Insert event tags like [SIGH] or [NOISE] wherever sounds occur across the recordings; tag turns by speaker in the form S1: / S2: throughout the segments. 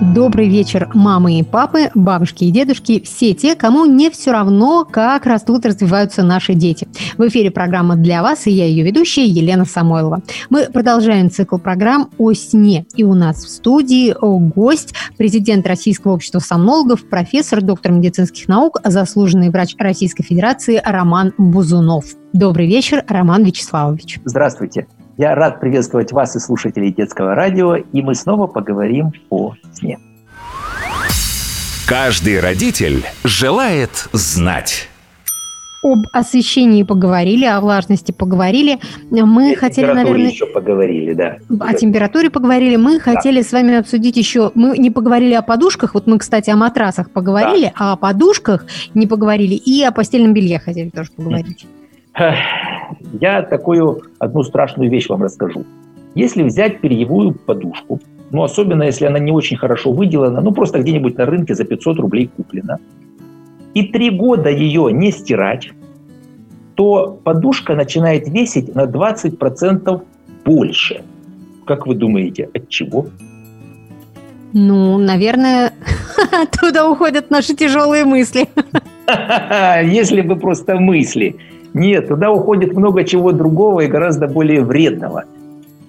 S1: Добрый вечер, мамы и папы, бабушки и дедушки, все те, кому не все равно, как растут и развиваются наши дети. В эфире программа для вас, и я ее ведущая Елена Самойлова. Мы продолжаем цикл программ о сне. И у нас в студии гость, президент Российского общества сомнологов, профессор, доктор медицинских наук, заслуженный врач Российской Федерации Роман Бузунов. Добрый вечер, Роман Вячеславович.
S2: Здравствуйте. Я рад приветствовать вас и слушателей детского радио, и мы снова поговорим о сне.
S3: Каждый родитель желает знать.
S1: Об освещении поговорили, о влажности поговорили. Мы
S2: о
S1: хотели, наверное...
S2: еще поговорили, да.
S1: О температуре поговорили. Мы да. хотели с вами обсудить еще... Мы не поговорили о подушках. Вот мы, кстати, о матрасах поговорили, да. а о подушках не поговорили. И о постельном белье хотели тоже поговорить.
S2: Я такую одну страшную вещь вам расскажу. Если взять перьевую подушку, ну, особенно если она не очень хорошо выделана, ну, просто где-нибудь на рынке за 500 рублей куплена, и три года ее не стирать, то подушка начинает весить на 20% больше. Как вы думаете, от чего?
S1: Ну, наверное, [LAUGHS] туда уходят наши тяжелые мысли. [LAUGHS]
S2: Если бы просто мысли. Нет, туда уходит много чего другого и гораздо более вредного.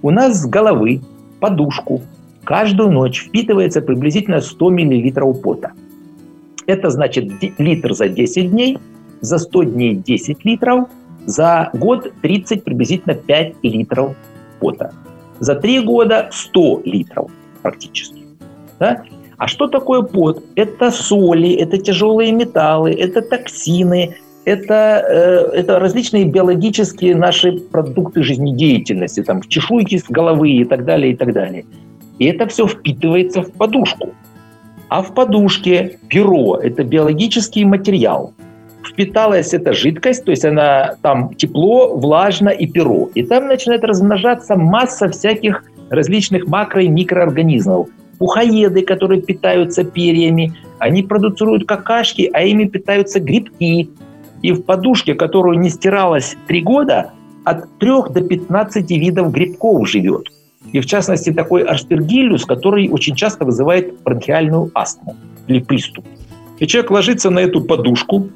S2: У нас с головы подушку каждую ночь впитывается приблизительно 100 мл пота. Это значит литр за 10 дней, за 100 дней 10 литров, за год 30 приблизительно 5 литров пота. За 3 года 100 литров практически. Да? А что такое пот? Это соли, это тяжелые металлы, это токсины, это, э, это различные биологические наши продукты жизнедеятельности, там, чешуйки с головы и так далее, и так далее. И это все впитывается в подушку. А в подушке перо – это биологический материал. Впиталась эта жидкость, то есть она там тепло, влажно и перо. И там начинает размножаться масса всяких различных макро- и микроорганизмов. Пухоеды, которые питаются перьями, они продуцируют какашки, а ими питаются грибки, и в подушке, которую не стиралась три года, от 3 до 15 видов грибков живет. И в частности такой арспергиллюс, который очень часто вызывает бронхиальную астму или приступ. И человек ложится на эту подушку,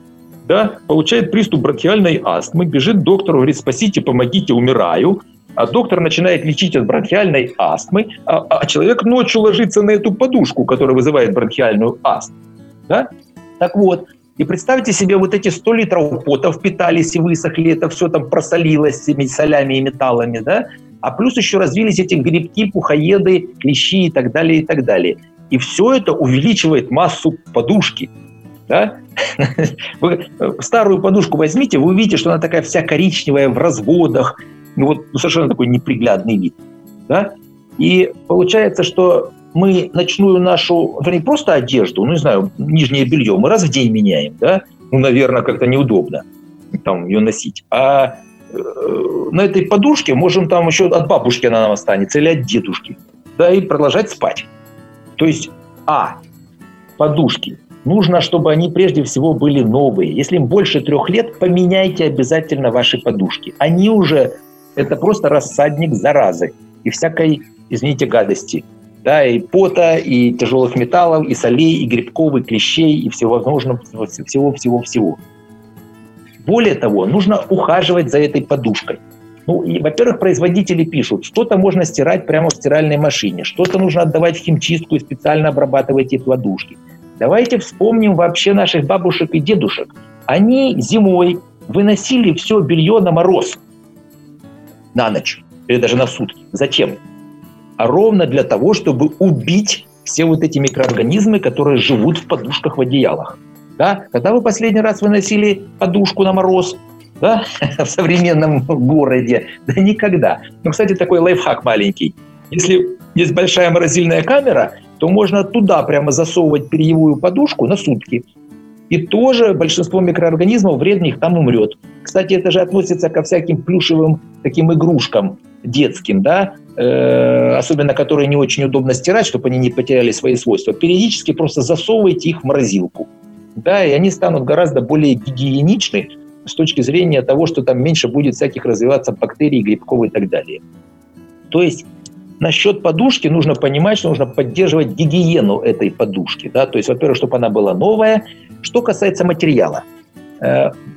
S2: да, получает приступ бронхиальной астмы, бежит к доктору, говорит, спасите, помогите, умираю. А доктор начинает лечить от бронхиальной астмы, а, а человек ночью ложится на эту подушку, которая вызывает бронхиальную астму. Да? Так вот, и представьте себе, вот эти 100 литров пота впитались и высохли, это все там просолилось этими солями и металлами, да? А плюс еще развились эти грибки, пухоеды, клещи и так далее, и так далее. И все это увеличивает массу подушки. Да? [LAUGHS] Вы старую подушку возьмите, вы увидите, что она такая вся коричневая, в разводах. Ну вот ну, совершенно такой неприглядный вид. Да? И получается, что мы ночную нашу, не просто одежду, ну, не знаю, нижнее белье, мы раз в день меняем, да? Ну, наверное, как-то неудобно там ее носить. А э, на этой подушке можем там еще от бабушки она нам останется или от дедушки, да, и продолжать спать. То есть, а, подушки. Нужно, чтобы они прежде всего были новые. Если им больше трех лет, поменяйте обязательно ваши подушки. Они уже, это просто рассадник заразы и всякой, извините, гадости да, и пота, и тяжелых металлов, и солей, и грибков, и клещей, и всего возможного, всего-всего-всего. Более того, нужно ухаживать за этой подушкой. Ну, и, во-первых, производители пишут, что-то можно стирать прямо в стиральной машине, что-то нужно отдавать в химчистку и специально обрабатывать эти подушки. Давайте вспомним вообще наших бабушек и дедушек. Они зимой выносили все белье на мороз на ночь или даже на сутки. Зачем? А ровно для того, чтобы убить все вот эти микроорганизмы, которые живут в подушках в одеялах. Да? Когда вы последний раз выносили подушку на мороз да? [LAUGHS] в современном городе? Да никогда. Ну, кстати, такой лайфхак маленький. Если есть большая морозильная камера, то можно туда прямо засовывать перьевую подушку на сутки. И тоже большинство микроорганизмов вредных там умрет. Кстати, это же относится ко всяким плюшевым таким игрушкам детским, да, особенно которые не очень удобно стирать, чтобы они не потеряли свои свойства. Периодически просто засовывайте их в морозилку. да, и они станут гораздо более гигиеничны с точки зрения того, что там меньше будет всяких развиваться бактерий, грибков и так далее. То есть насчет подушки нужно понимать, что нужно поддерживать гигиену этой подушки. Да? То есть, во-первых, чтобы она была новая. Что касается материала – Э,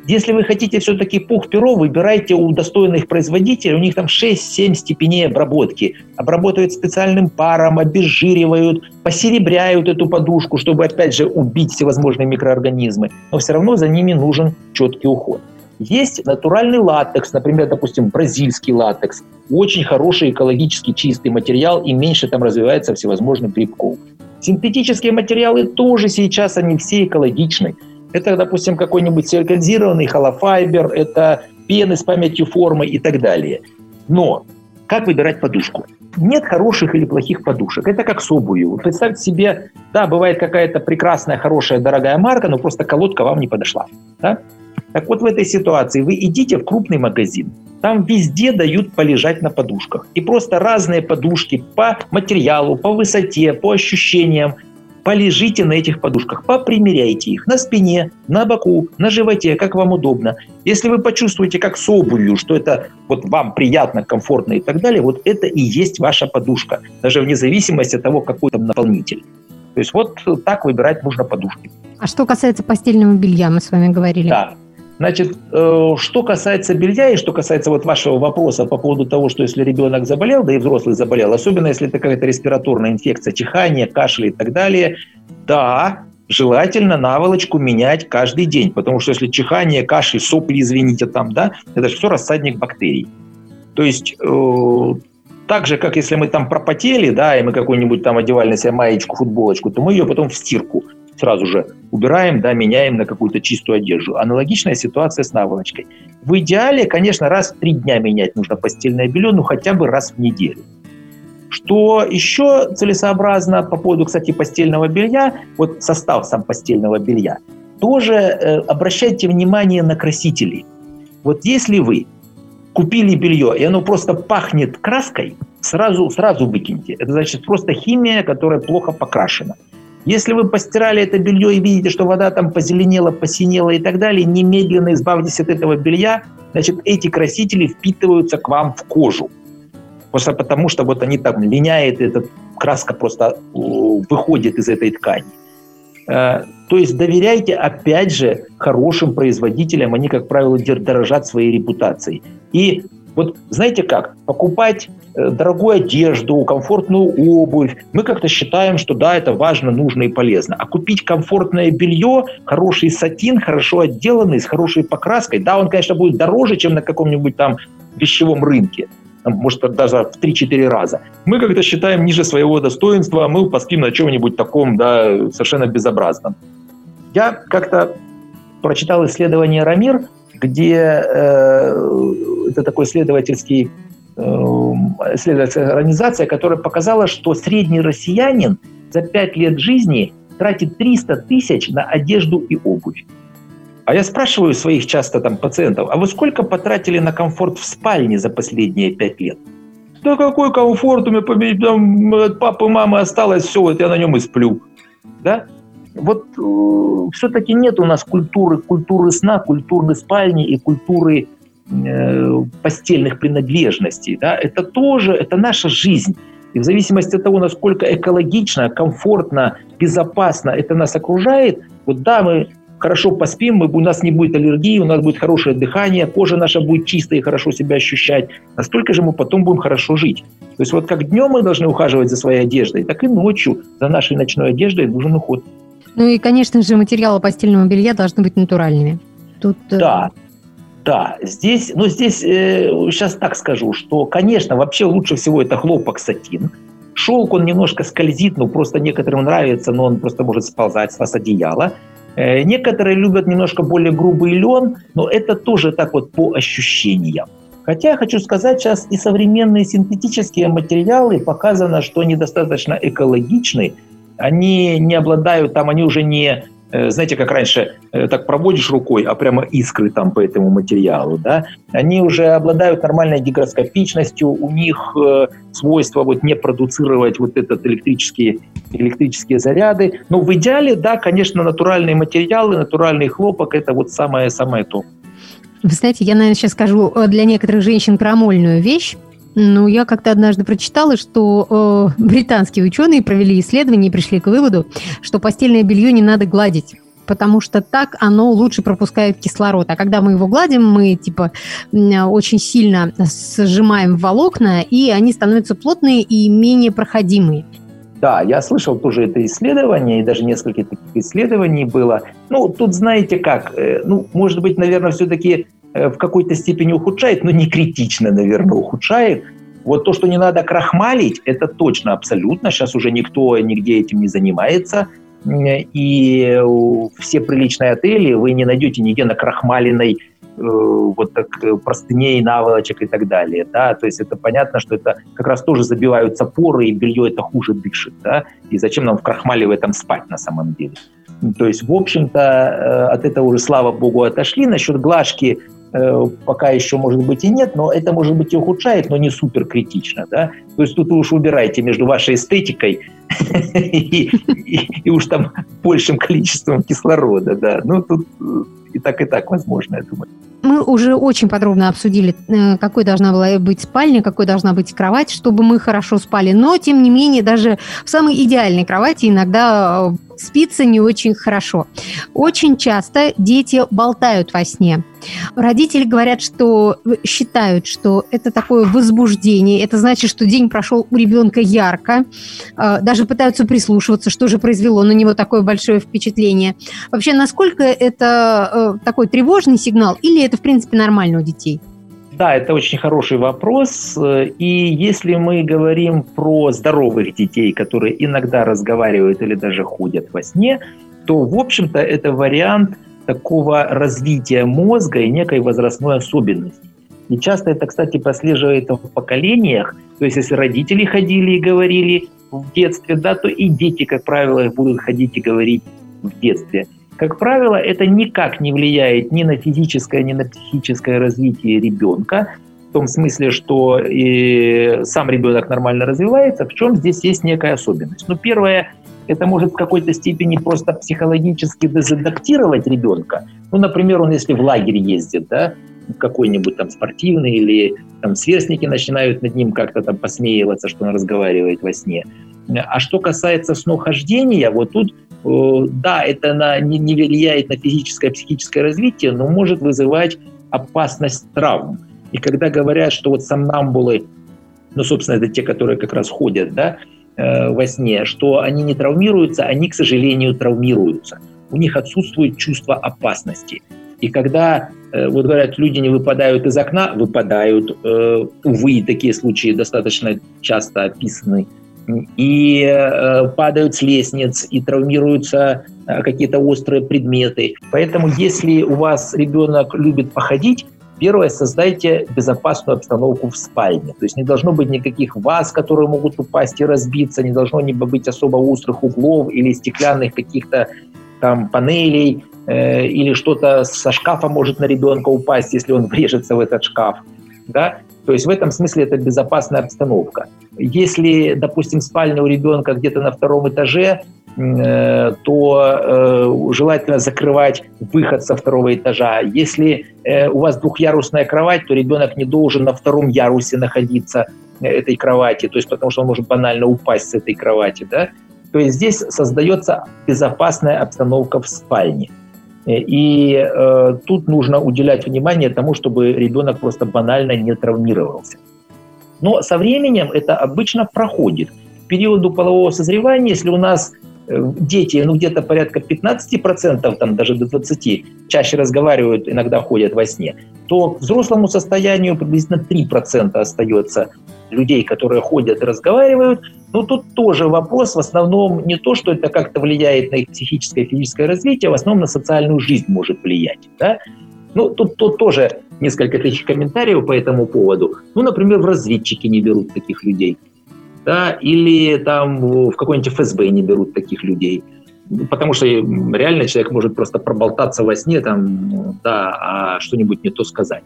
S2: если вы хотите все-таки пух перо, выбирайте у достойных производителей, у них там 6-7 степеней обработки. Обработают специальным паром, обезжиривают, посеребряют эту подушку, чтобы, опять же, убить всевозможные микроорганизмы. Но все равно за ними нужен четкий уход. Есть натуральный латекс, например, допустим, бразильский латекс. Очень хороший экологически чистый материал и меньше там развивается всевозможных грибков. Синтетические материалы тоже сейчас, они все экологичны. Это, допустим, какой-нибудь силиконизированный холофайбер, это пены с памятью формы и так далее. Но как выбирать подушку? Нет хороших или плохих подушек. Это как с обувью. Представьте себе, да, бывает какая-то прекрасная, хорошая, дорогая марка, но просто колодка вам не подошла. Да? Так вот в этой ситуации вы идите в крупный магазин, там везде дают полежать на подушках. И просто разные подушки по материалу, по высоте, по ощущениям полежите на этих подушках, попримеряйте их на спине, на боку, на животе, как вам удобно. Если вы почувствуете, как с обувью, что это вот вам приятно, комфортно и так далее, вот это и есть ваша подушка, даже вне зависимости от того, какой там наполнитель. То есть вот так выбирать нужно подушки.
S1: А что касается постельного белья, мы с вами говорили.
S2: Да. Значит, э, что касается белья и что касается вот вашего вопроса по поводу того, что если ребенок заболел, да и взрослый заболел, особенно если это какая-то респираторная инфекция, чихание, кашель и так далее, да, желательно наволочку менять каждый день, потому что если чихание, кашель, сопли, извините, там, да, это же все рассадник бактерий. То есть э, так же, как если мы там пропотели, да, и мы какую-нибудь там одевали на себя маечку, футболочку, то мы ее потом в стирку сразу же убираем, да, меняем на какую-то чистую одежду. Аналогичная ситуация с наволочкой. В идеале, конечно, раз в три дня менять нужно постельное белье, ну хотя бы раз в неделю. Что еще целесообразно по поводу, кстати, постельного белья, вот состав сам постельного белья, тоже э, обращайте внимание на красители. Вот если вы купили белье, и оно просто пахнет краской, сразу, сразу выкиньте. Это значит просто химия, которая плохо покрашена. Если вы постирали это белье и видите, что вода там позеленела, посинела и так далее, немедленно избавьтесь от этого белья. Значит, эти красители впитываются к вам в кожу. Просто потому, что вот они там линяет, эта краска просто выходит из этой ткани. Э, то есть доверяйте, опять же, хорошим производителям. Они, как правило, дорожат своей репутацией. И вот знаете как, покупать э, дорогую одежду, комфортную обувь, мы как-то считаем, что да, это важно, нужно и полезно. А купить комфортное белье, хороший сатин, хорошо отделанный, с хорошей покраской, да, он, конечно, будет дороже, чем на каком-нибудь там вещевом рынке, может, даже в 3-4 раза. Мы как-то считаем ниже своего достоинства, мы поспим на чем-нибудь таком, да, совершенно безобразном. Я как-то прочитал исследование «Рамир», где э, это такой исследовательский э, исследовательская организация, которая показала, что средний россиянин за 5 лет жизни тратит 300 тысяч на одежду и обувь. А я спрашиваю своих часто там пациентов, а вы сколько потратили на комфорт в спальне за последние 5 лет? Да какой комфорт, у меня там, от папы, мамы осталось, все, вот я на нем и сплю. Да? Вот э, все-таки нет у нас культуры, культуры сна, культуры спальни и культуры постельных принадлежностей. Да? Это тоже, это наша жизнь. И в зависимости от того, насколько экологично, комфортно, безопасно это нас окружает, вот да, мы хорошо поспим, мы, у нас не будет аллергии, у нас будет хорошее дыхание, кожа наша будет чистая и хорошо себя ощущать, настолько же мы потом будем хорошо жить. То есть вот как днем мы должны ухаживать за своей одеждой, так и ночью за нашей ночной одеждой нужен уход.
S1: Ну и, конечно же, материалы постельного белья должны быть натуральными.
S2: Тут... Э, да, да, здесь, ну здесь э, сейчас так скажу, что, конечно, вообще лучше всего это хлопок сатин. Шелк, он немножко скользит, ну просто некоторым нравится, но он просто может сползать с вас одеяла. Э, некоторые любят немножко более грубый лен, но это тоже так вот по ощущениям. Хотя я хочу сказать, сейчас и современные синтетические материалы показано, что они достаточно экологичны, они не обладают, там они уже не знаете, как раньше, э, так проводишь рукой, а прямо искры там по этому материалу, да, они уже обладают нормальной гигроскопичностью, у них э, свойство вот не продуцировать вот этот электрические, электрические заряды. Но в идеале, да, конечно, натуральные материалы, натуральный хлопок – это вот самое-самое то.
S1: Вы знаете, я, наверное, сейчас скажу для некоторых женщин крамольную вещь. Ну, я как-то однажды прочитала, что э, британские ученые провели исследование и пришли к выводу, что постельное белье не надо гладить потому что так оно лучше пропускает кислород. А когда мы его гладим, мы типа очень сильно сжимаем волокна, и они становятся плотные и менее проходимые.
S2: Да, я слышал тоже это исследование, и даже несколько таких исследований было. Ну, тут знаете как, э, ну, может быть, наверное, все-таки в какой-то степени ухудшает, но не критично, наверное, ухудшает. Вот то, что не надо крахмалить, это точно, абсолютно. Сейчас уже никто нигде этим не занимается. И все приличные отели вы не найдете нигде на крахмаленной э, вот так э, простыней, наволочек и так далее, да, то есть это понятно, что это как раз тоже забиваются поры, и белье это хуже дышит, да, и зачем нам в крахмале в этом спать на самом деле. То есть, в общем-то, от этого уже, слава богу, отошли. Насчет глажки Э, пока еще, может быть, и нет, но это, может быть, и ухудшает, но не супер критично. Да? То есть тут вы уж выбираете между вашей эстетикой [LAUGHS] и, уж там большим количеством кислорода. Да? Ну, тут и так, и так возможно, я думаю.
S1: Мы уже очень подробно обсудили, э, какой должна была быть спальня, какой должна быть кровать, чтобы мы хорошо спали. Но, тем не менее, даже в самой идеальной кровати иногда э, спится не очень хорошо. Очень часто дети болтают во сне. Родители говорят, что считают, что это такое возбуждение, это значит, что день прошел у ребенка ярко, э, даже пытаются прислушиваться, что же произвело на него такое большое впечатление. Вообще, насколько это э, такой тревожный сигнал или это, в принципе, нормально у детей?
S2: Да, это очень хороший вопрос. И если мы говорим про здоровых детей, которые иногда разговаривают или даже ходят во сне, то, в общем-то, это вариант такого развития мозга и некой возрастной особенности. И часто это, кстати, прослеживается в поколениях. То есть, если родители ходили и говорили в детстве, да, то и дети, как правило, будут ходить и говорить в детстве. Как правило, это никак не влияет ни на физическое, ни на психическое развитие ребенка, в том смысле, что и сам ребенок нормально развивается, в чем здесь есть некая особенность. Ну, первое, это может в какой-то степени просто психологически дезадаптировать ребенка. Ну, например, он если в лагерь ездит, да, какой-нибудь там спортивный или там сверстники начинают над ним как-то там посмеиваться, что он разговаривает во сне. А что касается снохождения, вот тут Э, да, это на, не, не влияет на физическое и психическое развитие, но может вызывать опасность травм. И когда говорят, что вот сомнамбулы, ну, собственно, это те, которые как раз ходят, да, э, во сне, что они не травмируются, они, к сожалению, травмируются. У них отсутствует чувство опасности. И когда, э, вот говорят, люди не выпадают из окна, выпадают, э, увы, такие случаи достаточно часто описаны и э, падают с лестниц, и травмируются э, какие-то острые предметы. Поэтому, если у вас ребенок любит походить, Первое, создайте безопасную обстановку в спальне. То есть не должно быть никаких ваз, которые могут упасть и разбиться, не должно не быть особо острых углов или стеклянных каких-то там панелей, э, или что-то со шкафа может на ребенка упасть, если он [LAUGHS] врежется в этот шкаф. Да? То есть в этом смысле это безопасная обстановка. Если, допустим, спальня у ребенка где-то на втором этаже, э, то э, желательно закрывать выход со второго этажа. Если э, у вас двухъярусная кровать, то ребенок не должен на втором ярусе находиться этой кровати, то есть потому что он может банально упасть с этой кровати. Да? То есть здесь создается безопасная обстановка в спальне. И э, тут нужно уделять внимание тому, чтобы ребенок просто банально не травмировался. Но со временем это обычно проходит. В периоду полового созревания, если у нас э, дети, ну где-то порядка 15%, там даже до 20%, чаще разговаривают, иногда ходят во сне, то к взрослому состоянию приблизительно 3% остается людей, которые ходят и разговаривают. Но тут тоже вопрос в основном не то, что это как-то влияет на их психическое и физическое развитие, а в основном на социальную жизнь может влиять. Да? Ну, тут, тут тоже несколько тысяч комментариев по этому поводу. Ну, например, в разведчики не берут таких людей. Да? Или там в какой-нибудь ФСБ не берут таких людей. потому что реально человек может просто проболтаться во сне, там, да, а что-нибудь не то сказать.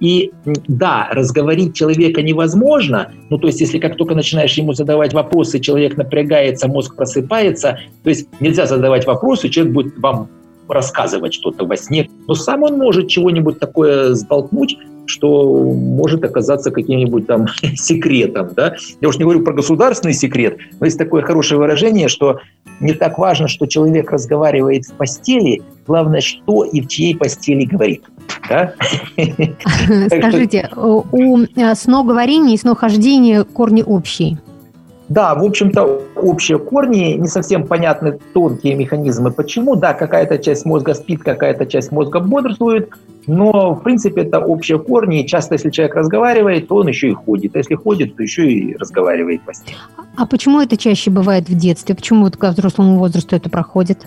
S2: И да, разговорить человека невозможно, ну то есть если как только начинаешь ему задавать вопросы, человек напрягается, мозг просыпается, то есть нельзя задавать вопросы, человек будет вам рассказывать что-то во сне, но сам он может чего-нибудь такое сболтнуть, что может оказаться каким-нибудь там [LAUGHS] секретом. Да? Я уж не говорю про государственный секрет, но есть такое хорошее выражение, что не так важно, что человек разговаривает в постели, главное, что и в чьей постели говорит. Да? [LAUGHS]
S1: Скажите, у э, сноговорения и снохождения корни общие?
S2: Да, в общем-то, общие корни, не совсем понятны тонкие механизмы. Почему? Да, какая-то часть мозга спит, какая-то часть мозга бодрствует, но, в принципе, это общие корни. И часто, если человек разговаривает, то он еще и ходит. А если ходит, то еще и разговаривает по
S1: А почему это чаще бывает в детстве? Почему вот ко взрослому возрасту это проходит?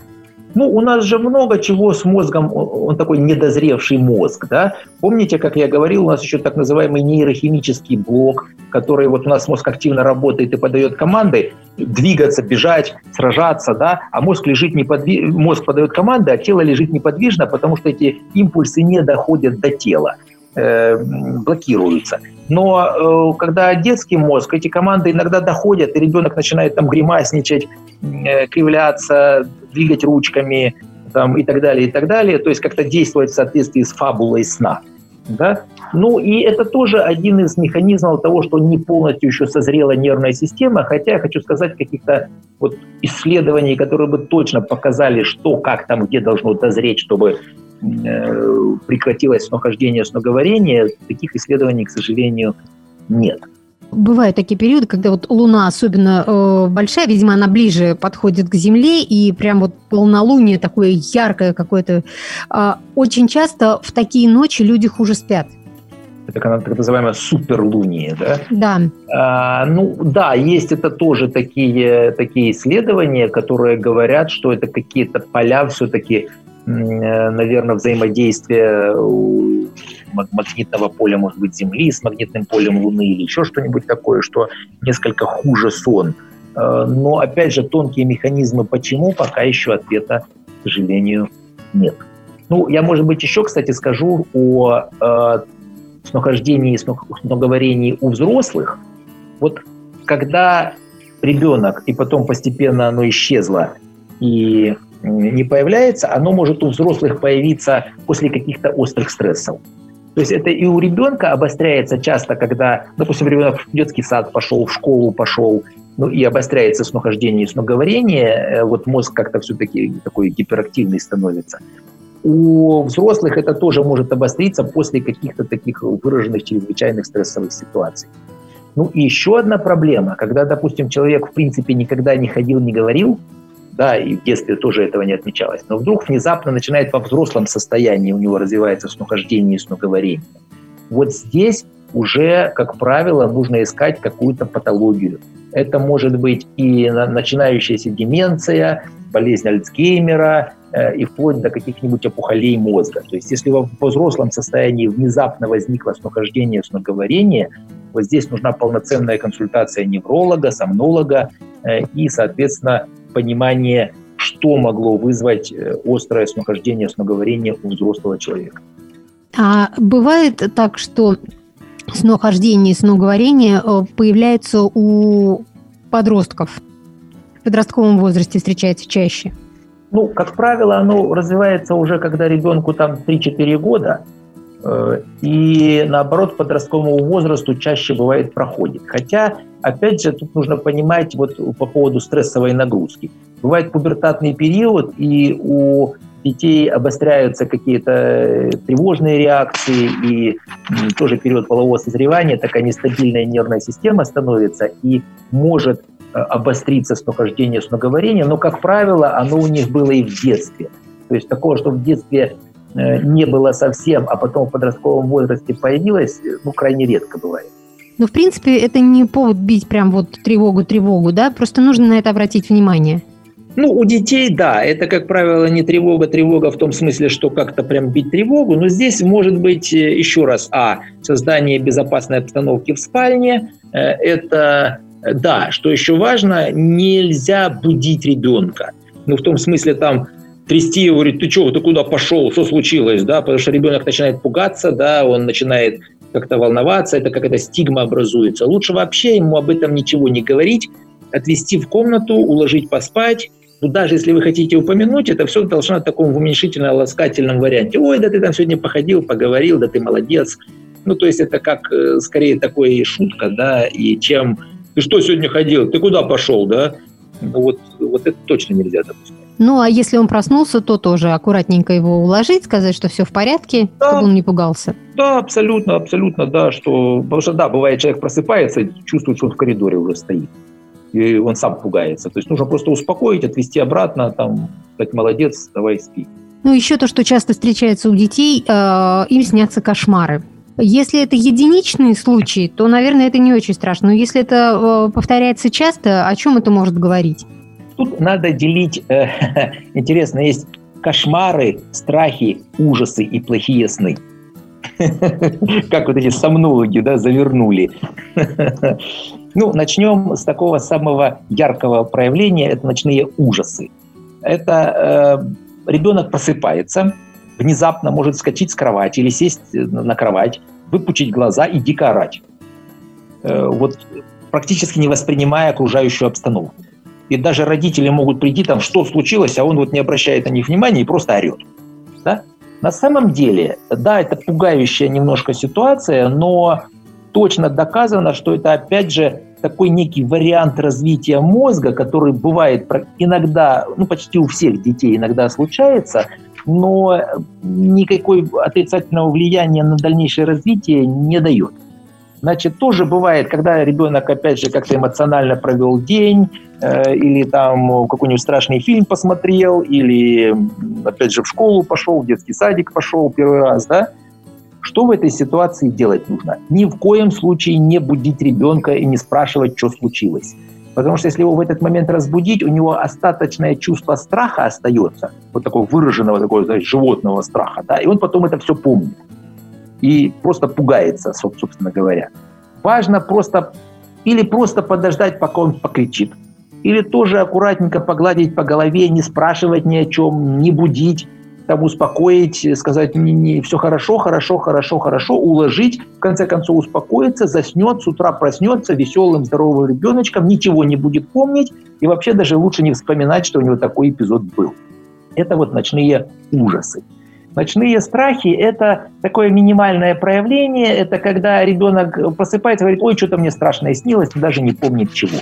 S2: Ну, у нас же много чего с мозгом, он такой недозревший мозг, да. Помните, как я говорил, у нас еще так называемый нейрохимический блок, который вот у нас мозг активно работает и подает команды двигаться, бежать, сражаться, да, а мозг лежит неподвижно, мозг подает команды, а тело лежит неподвижно, потому что эти импульсы не доходят до тела э, блокируются. Но э, когда детский мозг, эти команды иногда доходят, и ребенок начинает там гримасничать, э, кривляться, двигать ручками там, и так далее, и так далее, то есть как-то действовать в соответствии с фабулой сна. Да? Ну и это тоже один из механизмов того, что не полностью еще созрела нервная система, хотя я хочу сказать каких-то вот исследований, которые бы точно показали, что, как там, где должно дозреть, чтобы прекратилось нахождение сноговорения, таких исследований, к сожалению, нет.
S1: Бывают такие периоды, когда вот Луна особенно э, большая, видимо, она ближе подходит к Земле, и прям вот полнолуние такое яркое какое-то. Э, очень часто в такие ночи люди хуже спят.
S2: Это так называемая суперлуние, да?
S1: Да.
S2: А, ну да, есть это тоже такие, такие исследования, которые говорят, что это какие-то поля все-таки, э, наверное, взаимодействия магнитного поля, может быть, Земли с магнитным полем Луны или еще что-нибудь такое, что несколько хуже сон. Э, но, опять же, тонкие механизмы почему, пока еще ответа, к сожалению, нет. Ну, я, может быть, еще, кстати, скажу о э, снохождении и сноговорении у взрослых. Вот когда ребенок, и потом постепенно оно исчезло, и не появляется, оно может у взрослых появиться после каких-то острых стрессов. То есть это и у ребенка обостряется часто, когда, допустим, ребенок в детский сад пошел, в школу пошел, ну и обостряется снохождение и сноговорение, э, вот мозг как-то все-таки такой гиперактивный становится. У взрослых это тоже может обостриться после каких-то таких выраженных чрезвычайных стрессовых ситуаций. Ну и еще одна проблема, когда, допустим, человек в принципе никогда не ходил, не говорил, да, и в детстве тоже этого не отмечалось. Но вдруг внезапно начинает во взрослом состоянии у него развивается снохождение и сноговорение. Вот здесь уже, как правило, нужно искать какую-то патологию. Это может быть и начинающаяся деменция, болезнь Альцгеймера, э, и вплоть до каких-нибудь опухолей мозга. То есть если во взрослом состоянии внезапно возникло снохождение, сноговорение, вот здесь нужна полноценная консультация невролога, сомнолога э, и, соответственно, понимание, что могло вызвать э, острое снохождение, сноговорение у взрослого человека.
S1: А бывает так, что снохождение и сноговорение э, появляется у подростков? В подростковом возрасте встречается чаще?
S2: Ну, как правило, оно развивается уже, когда ребенку там 3-4 года, и наоборот, подростковому возрасту чаще бывает проходит. Хотя Опять же, тут нужно понимать вот по поводу стрессовой нагрузки. Бывает пубертатный период, и у детей обостряются какие-то э, тревожные реакции, и тоже период полового созревания, такая нестабильная нервная система становится, и может э, обостриться снохождение, сноговорение, но, как правило, оно у них было и в детстве. То есть такого, что в детстве э, не было совсем, а потом в подростковом возрасте появилось, ну, крайне редко бывает.
S1: Но, в принципе, это не повод бить прям вот тревогу-тревогу, да? Просто нужно на это обратить внимание.
S2: Ну, у детей, да, это, как правило, не тревога, тревога в том смысле, что как-то прям бить тревогу, но здесь может быть э, еще раз, а, создание безопасной обстановки в спальне, э, это, да, что еще важно, нельзя будить ребенка. Ну, в том смысле, там, трясти его, говорить, ты что, ты куда пошел, что случилось, да, потому что ребенок начинает пугаться, да, он начинает как-то волноваться, это какая-то стигма образуется. Лучше вообще ему об этом ничего не говорить, отвести в комнату, уложить поспать, ну, даже если вы хотите упомянуть, это все должно в таком уменьшительно-ласкательном варианте. Ой, да ты там сегодня походил, поговорил, да ты молодец. Ну, то есть это как э, скорее такое шутка, да, и чем ты что сегодня ходил, ты куда пошел, да? Ну, вот, вот это точно нельзя допускать.
S1: Ну, а если он проснулся, то тоже аккуратненько его уложить, сказать, что все в порядке, да. чтобы он не пугался.
S2: Да, абсолютно, абсолютно, да, что, потому что, да, бывает, человек просыпается, чувствует, что он в коридоре уже стоит, и он сам пугается. То есть нужно просто успокоить, отвести обратно, там, сказать, молодец, давай спи.
S1: Ну, еще то, что часто встречается у детей, э, им снятся кошмары. Если это единичные случаи, то, наверное, это не очень страшно. Но если это э, повторяется часто, о чем это может говорить?
S2: Тут надо делить, э, [LAUGHS] интересно, есть кошмары, страхи, ужасы и плохие сны. [LAUGHS] Как вот эти сомнологи, да, завернули. [LAUGHS] Ну, начнем с такого самого яркого проявления, это ночные ужасы. Это э, ребенок просыпается, внезапно может скачать с кровати или сесть на кровать, выпучить глаза и дико орать. Э, вот практически не воспринимая окружающую обстановку. И даже родители могут прийти там, что случилось, а он вот не обращает на них внимания и просто орет. Да? На самом деле, да, это пугающая немножко ситуация, но точно доказано, что это опять же такой некий вариант развития мозга, который бывает иногда, ну почти у всех детей иногда случается, но никакой отрицательного влияния на дальнейшее развитие не дает. Значит, тоже бывает, когда ребенок, опять же, как-то эмоционально провел день, э, или там какой-нибудь страшный фильм посмотрел, или, опять же, в школу пошел, в детский садик пошел первый раз, да, что в этой ситуации делать нужно? Ни в коем случае не будить ребенка и не спрашивать, что случилось. Потому что если его в этот момент разбудить, у него остаточное чувство страха остается, вот такого выраженного, такого, знаете, животного страха, да, и он потом это все помнит и просто пугается, собственно говоря. Важно просто или просто подождать, пока он покричит, или тоже аккуратненько погладить по голове, не спрашивать ни о чем, не будить, там успокоить, сказать, не, не, все хорошо, хорошо, хорошо, хорошо, уложить, в конце концов успокоиться, заснет, с утра проснется веселым, здоровым ребеночком, ничего не будет помнить, и вообще даже лучше не вспоминать, что у него такой эпизод был. Это вот ночные ужасы. Ночные страхи – это такое минимальное проявление, это когда ребенок просыпается и говорит, ой, что-то мне страшное снилось, даже не помнит чего.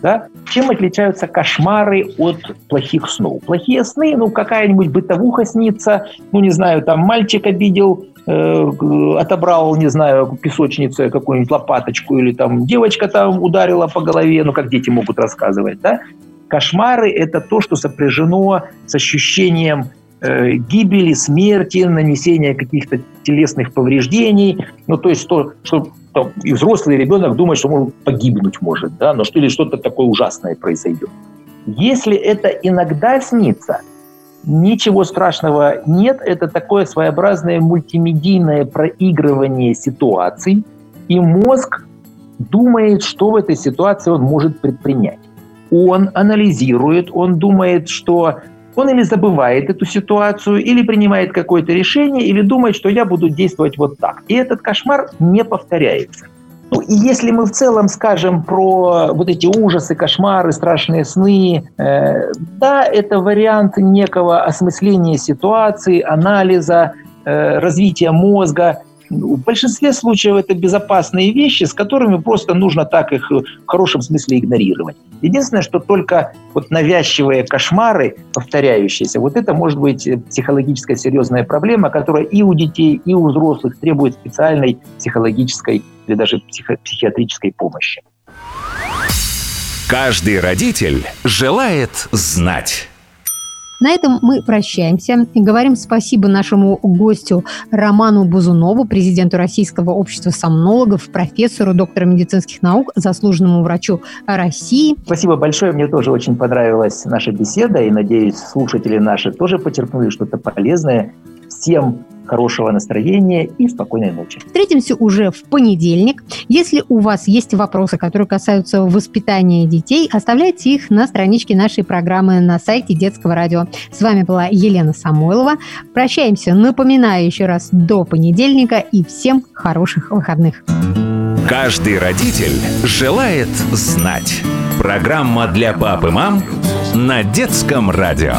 S2: Да? Чем отличаются кошмары от плохих снов? Плохие сны, ну, какая-нибудь бытовуха снится, ну, не знаю, там мальчик обидел, э, отобрал, не знаю, песочнице какую-нибудь лопаточку, или там девочка там ударила по голове, ну, как дети могут рассказывать, да? Кошмары – это то, что сопряжено с ощущением Э, гибели, смерти, нанесения каких-то телесных повреждений. Ну, то есть то, что там, и взрослый ребенок думает, что он погибнуть может, да, но что или что-то такое ужасное произойдет. Если это иногда снится, ничего страшного нет. Это такое своеобразное мультимедийное проигрывание ситуаций, и мозг думает, что в этой ситуации он может предпринять. Он анализирует, он думает, что он или забывает эту ситуацию, или принимает какое-то решение, или думает, что я буду действовать вот так. И этот кошмар не повторяется. Ну, и если мы в целом скажем про вот эти ужасы, кошмары, страшные сны, э, да, это вариант некого осмысления ситуации, анализа, э, развития мозга – в большинстве случаев это безопасные вещи, с которыми просто нужно так их в хорошем смысле игнорировать. Единственное, что только вот навязчивые кошмары, повторяющиеся, вот это может быть психологическая серьезная проблема, которая и у детей, и у взрослых требует специальной психологической или даже психо- психиатрической помощи.
S3: Каждый родитель желает знать.
S1: На этом мы прощаемся и говорим спасибо нашему гостю Роману Бузунову, президенту Российского общества сомнологов, профессору, доктора медицинских наук, заслуженному врачу России.
S2: Спасибо большое. Мне тоже очень понравилась наша беседа, и, надеюсь, слушатели наши тоже почерпнули что-то полезное. Всем хорошего настроения и спокойной ночи.
S1: Встретимся уже в понедельник. Если у вас есть вопросы, которые касаются воспитания детей, оставляйте их на страничке нашей программы на сайте Детского радио. С вами была Елена Самойлова. Прощаемся, напоминаю еще раз, до понедельника и всем хороших выходных.
S3: Каждый родитель желает знать. Программа для пап и мам на Детском радио.